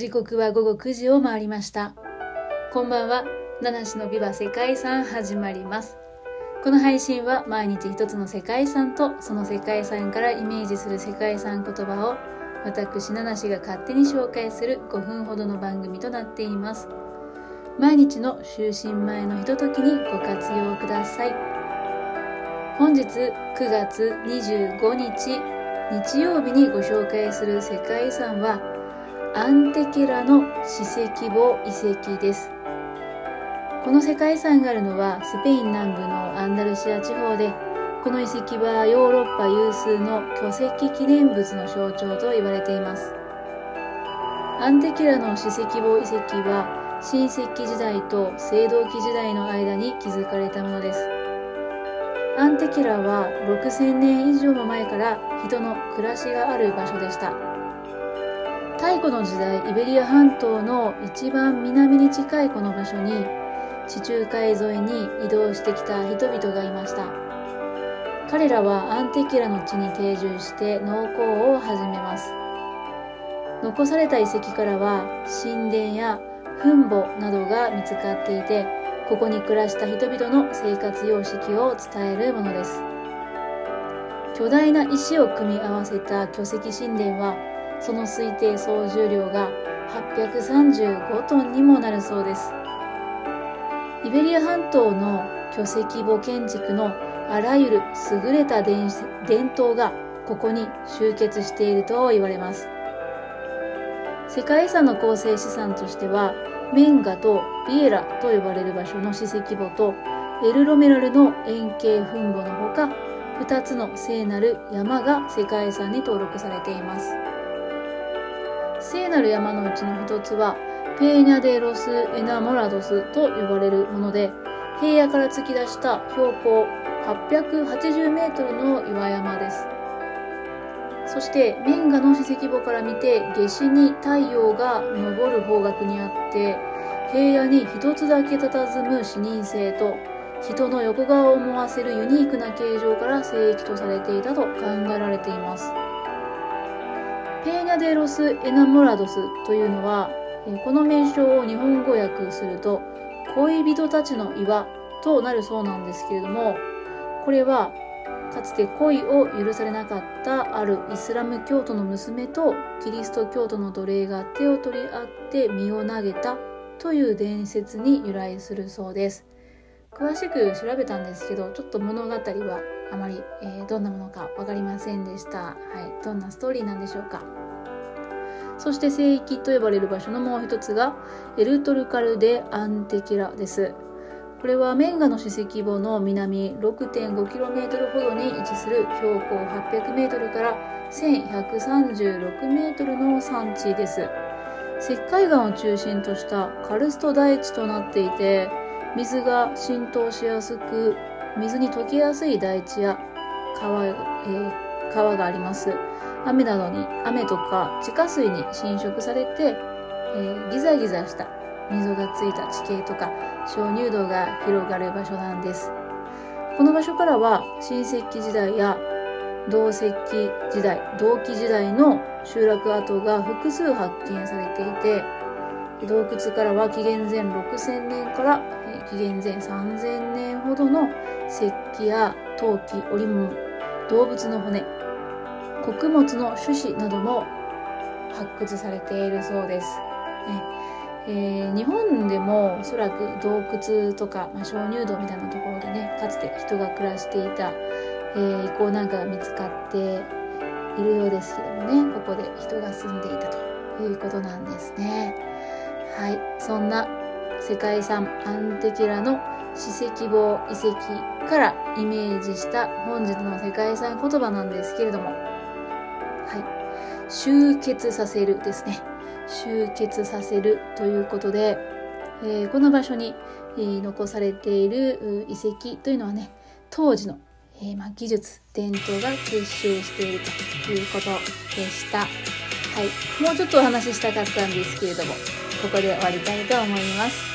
時刻は午後9時を回りました。こんばんは。七種のビバ世界遺産始まります。この配信は毎日一つの世界遺産とその世界遺産からイメージする世界遺産言葉を私七種が勝手に紹介する5分ほどの番組となっています。毎日の就寝前のひとときにご活用ください。本日9月25日日曜日にご紹介する世界遺産はアンテケラの史跡墓遺跡です。この世界遺産があるのはスペイン南部のアンダルシア地方でこの遺跡はヨーロッパ有数の巨石記念物の象徴と言われています。アンテケラの史跡墓遺跡は新石器時代と青銅器時代の間に築かれたものです。アンテケラは6000年以上も前から人の暮らしがある場所でした。太古の時代イベリア半島の一番南に近いこの場所に地中海沿いに移動してきた人々がいました。彼らはアンテキラの地に定住して農耕を始めます。残された遺跡からは神殿や墳墓などが見つかっていてここに暮らした人々の生活様式を伝えるものです。巨大な石を組み合わせた巨石神殿はその推定総重量が835トンにもなるそうです。イベリア半島の巨石墓建築のあらゆる優れた伝統がここに集結していると言われます。世界遺産の構成資産としてはメンガとビエラと呼ばれる場所の支石墓とエルロメラルの円形墳墓のほか2つの聖なる山が世界遺産に登録されています。聖なる山のうちの一つはペーニャ・デ・ロス・エナモラドスと呼ばれるもので平野から突き出した標高880メートルの岩山です。そしてメンガの支石墓から見て夏至に太陽が昇る方角にあって平野に一つだけ佇む視認性と人の横顔を思わせるユニークな形状から聖域とされていたと考えられています。ペーニャ・デ・ロス・エナモラドスというのは、この名称を日本語訳すると、恋人たちの岩となるそうなんですけれども、これは、かつて恋を許されなかったあるイスラム教徒の娘とキリスト教徒の奴隷が手を取り合って身を投げたという伝説に由来するそうです。詳しく調べたんですけど、ちょっと物語はあまり、えー、どんなものか分かりませんでした。はい。どんなストーリーなんでしょうか。そして聖域と呼ばれる場所のもう一つが、エルトルカル・デ・アンテキラです。これはメンガの史跡墓の南 6.5km ほどに位置する標高 800m から 1136m の山地です。石灰岩を中心としたカルスト大地となっていて、水が浸透しやすく水に溶けやすい大地や川,、えー、川があります。雨などに雨とか地下水に浸食されて、えー、ギザギザした溝がついた地形とか鍾乳洞が広がる場所なんです。この場所からは新石器時代や銅石器時代銅器時代の集落跡が複数発見されていて洞窟からは紀元前6000年から紀元前3000年ほどの石器や陶器織物動物の骨穀物の種子なども発掘されているそうです、ねえー、日本でもおそらく洞窟とか、まあ、鍾乳洞みたいなところでねかつて人が暮らしていた、えー、遺構なんかが見つかっているようですけどもねここで人が住んでいたということなんですね。はいそんな世界遺産アンテキラの史跡墓遺跡からイメージした本日の世界遺産言葉なんですけれども、はい、集結させるですね。集結させるということで、えー、この場所に、えー、残されている遺跡というのはね、当時の、えー、ま、技術、伝統が結集しているということでした。はい。もうちょっとお話ししたかったんですけれども、ここで終わりたいと思います。